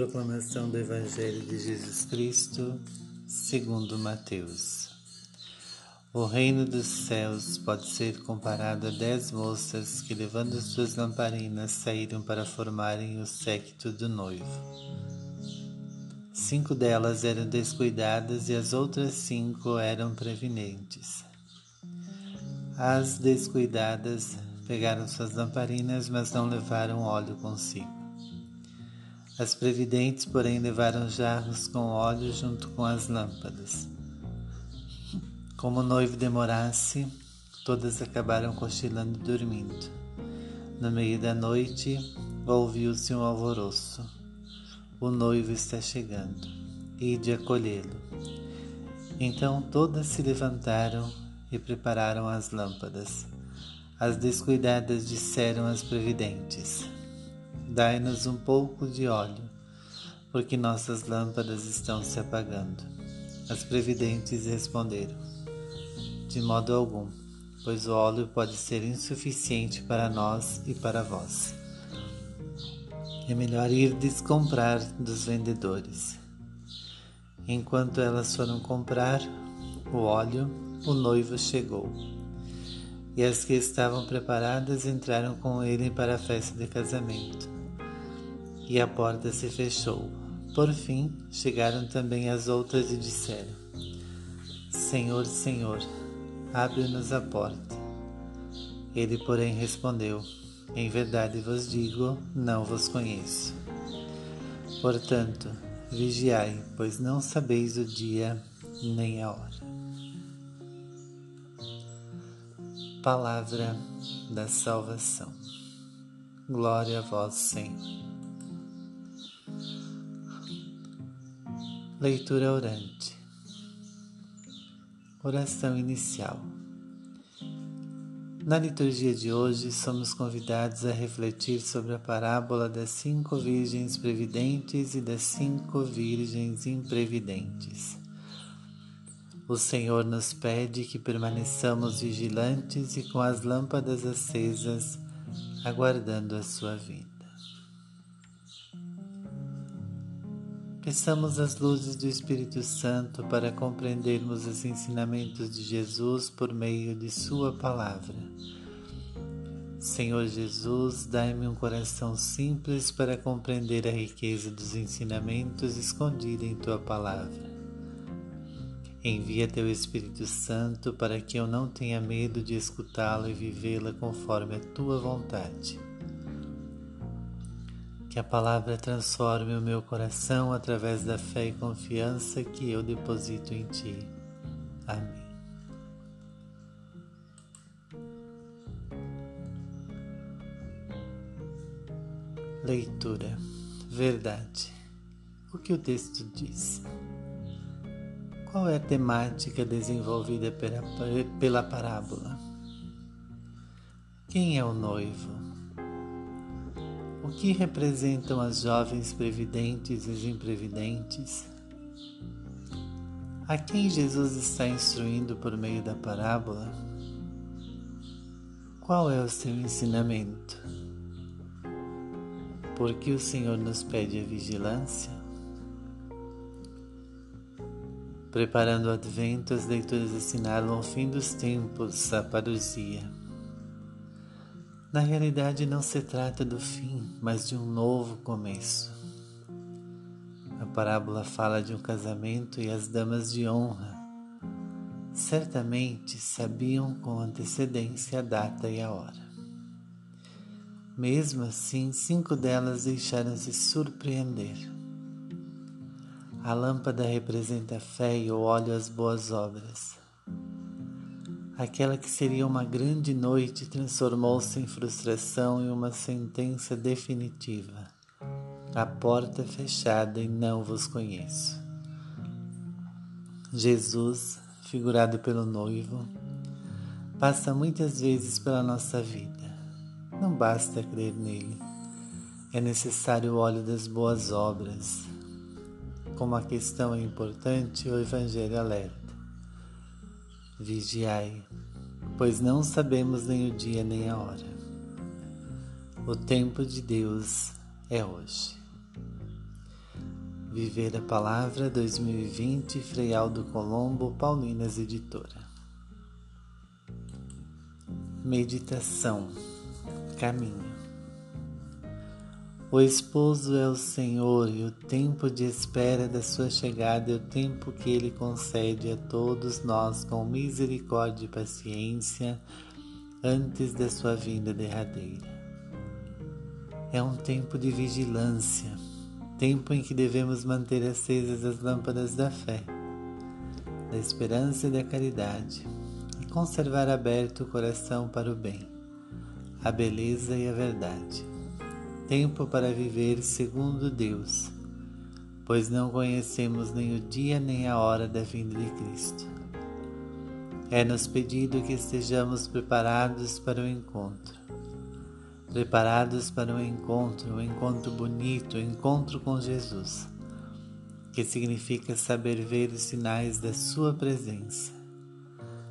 Proclamação do Evangelho de Jesus Cristo, segundo Mateus. O reino dos céus pode ser comparado a dez moças que, levando suas lamparinas, saíram para formarem o séquito do noivo. Cinco delas eram descuidadas e as outras cinco eram previnentes. As descuidadas pegaram suas lamparinas, mas não levaram óleo consigo. As previdentes, porém, levaram jarros com óleo junto com as lâmpadas. Como o noivo demorasse, todas acabaram cochilando e dormindo. No meio da noite, ouviu-se um alvoroço. O noivo está chegando. Ide acolhê-lo. Então todas se levantaram e prepararam as lâmpadas. As descuidadas disseram às previdentes: Dai-nos um pouco de óleo, porque nossas lâmpadas estão se apagando. As previdentes responderam: De modo algum, pois o óleo pode ser insuficiente para nós e para vós. É melhor ir descomprar dos vendedores. Enquanto elas foram comprar o óleo, o noivo chegou. E as que estavam preparadas entraram com ele para a festa de casamento e a porta se fechou. Por fim, chegaram também as outras e disseram: Senhor, Senhor, abre-nos a porta. Ele, porém, respondeu: Em verdade vos digo, não vos conheço. Portanto, vigiai, pois não sabeis o dia nem a hora. Palavra da salvação. Glória a vós, Senhor. Leitura orante. Oração inicial. Na liturgia de hoje, somos convidados a refletir sobre a parábola das cinco virgens previdentes e das cinco virgens imprevidentes. O Senhor nos pede que permaneçamos vigilantes e com as lâmpadas acesas, aguardando a sua vida. Peçamos as luzes do Espírito Santo para compreendermos os ensinamentos de Jesus por meio de Sua palavra. Senhor Jesus, dai-me um coração simples para compreender a riqueza dos ensinamentos escondidos em Tua palavra. Envia Teu Espírito Santo para que eu não tenha medo de escutá-la e vivê-la conforme a Tua vontade. Que a palavra transforme o meu coração através da fé e confiança que eu deposito em Ti. Amém. Leitura. Verdade. O que o texto diz? Qual é a temática desenvolvida pela, pela parábola? Quem é o noivo? O que representam as jovens previdentes e os imprevidentes? A quem Jesus está instruindo por meio da parábola? Qual é o seu ensinamento? Por que o Senhor nos pede a vigilância? Preparando o advento, as leituras assinalam o fim dos tempos, a parousia. Na realidade, não se trata do fim, mas de um novo começo. A parábola fala de um casamento e as damas de honra certamente sabiam com antecedência a data e a hora. Mesmo assim, cinco delas deixaram-se surpreender. A lâmpada representa a fé e o óleo as boas obras. Aquela que seria uma grande noite transformou-se em frustração e uma sentença definitiva. A porta fechada e não vos conheço. Jesus, figurado pelo noivo, passa muitas vezes pela nossa vida. Não basta crer nele. É necessário o óleo das boas obras. Como a questão é importante, o Evangelho alerta. Vigiai, pois não sabemos nem o dia nem a hora. O tempo de Deus é hoje. Viver a Palavra 2020, Frei Aldo Colombo, Paulinas Editora. Meditação Caminho O esposo é o Senhor e o tempo de espera da sua chegada é o tempo que ele concede a todos nós com misericórdia e paciência antes da sua vinda derradeira. É um tempo de vigilância tempo em que devemos manter acesas as lâmpadas da fé, da esperança e da caridade, e conservar aberto o coração para o bem, a beleza e a verdade. Tempo para viver segundo Deus, pois não conhecemos nem o dia nem a hora da vinda de Cristo. É-nos pedido que estejamos preparados para o encontro preparados para o encontro, o encontro bonito, o encontro com Jesus, que significa saber ver os sinais da Sua presença,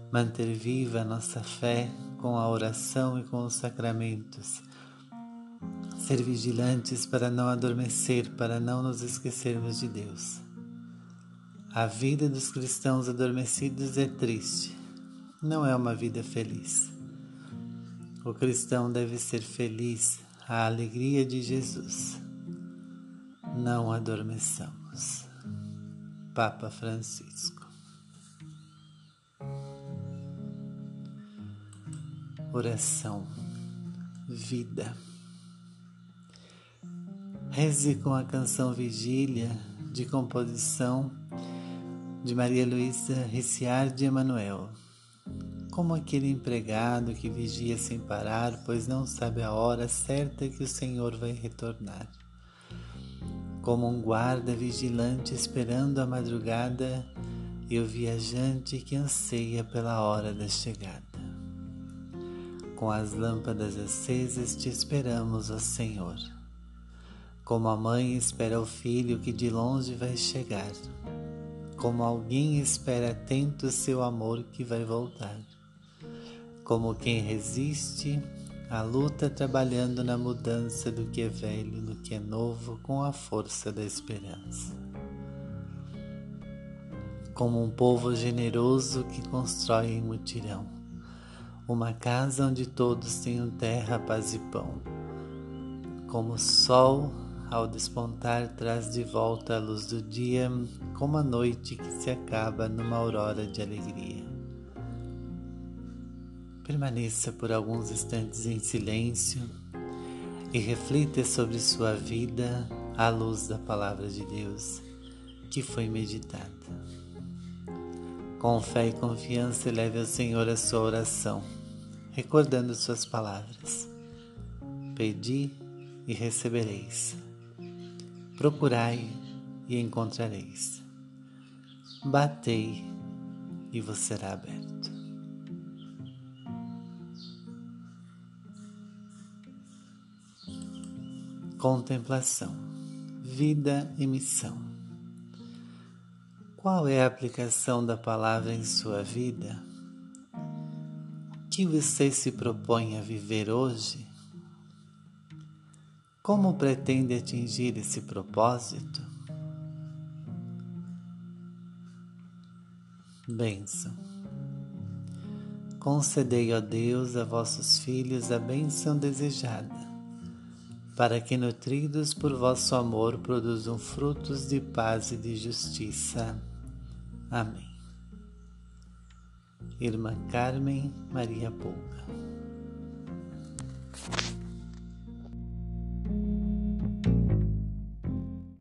manter viva a nossa fé com a oração e com os sacramentos, ser vigilantes para não adormecer, para não nos esquecermos de Deus. A vida dos cristãos adormecidos é triste, não é uma vida feliz. O cristão deve ser feliz à alegria de Jesus. Não adormeçamos. Papa Francisco. Oração. Vida. Reze com a canção Vigília, de composição de Maria Luísa Ricciardi Emanuel como aquele empregado que vigia sem parar, pois não sabe a hora certa que o Senhor vai retornar. Como um guarda vigilante esperando a madrugada e o viajante que anseia pela hora da chegada. Com as lâmpadas acesas te esperamos, ó Senhor. Como a mãe espera o filho que de longe vai chegar, como alguém espera atento seu amor que vai voltar como quem resiste à luta trabalhando na mudança do que é velho no que é novo com a força da esperança. Como um povo generoso que constrói em mutirão, uma casa onde todos tenham terra, paz e pão. Como o sol ao despontar traz de volta a luz do dia, como a noite que se acaba numa aurora de alegria. Permaneça por alguns instantes em silêncio e reflita sobre sua vida à luz da palavra de Deus que foi meditada. Com fé e confiança, eleve ao Senhor a sua oração, recordando suas palavras. Pedi e recebereis. Procurai e encontrareis. Batei e vos será aberto. Contemplação, vida e missão. Qual é a aplicação da palavra em sua vida? O que você se propõe a viver hoje? Como pretende atingir esse propósito? Bênção. Concedei, ó Deus, a vossos filhos a bênção desejada para que, nutridos por vosso amor, produzam frutos de paz e de justiça. Amém. Irmã Carmen Maria Pouca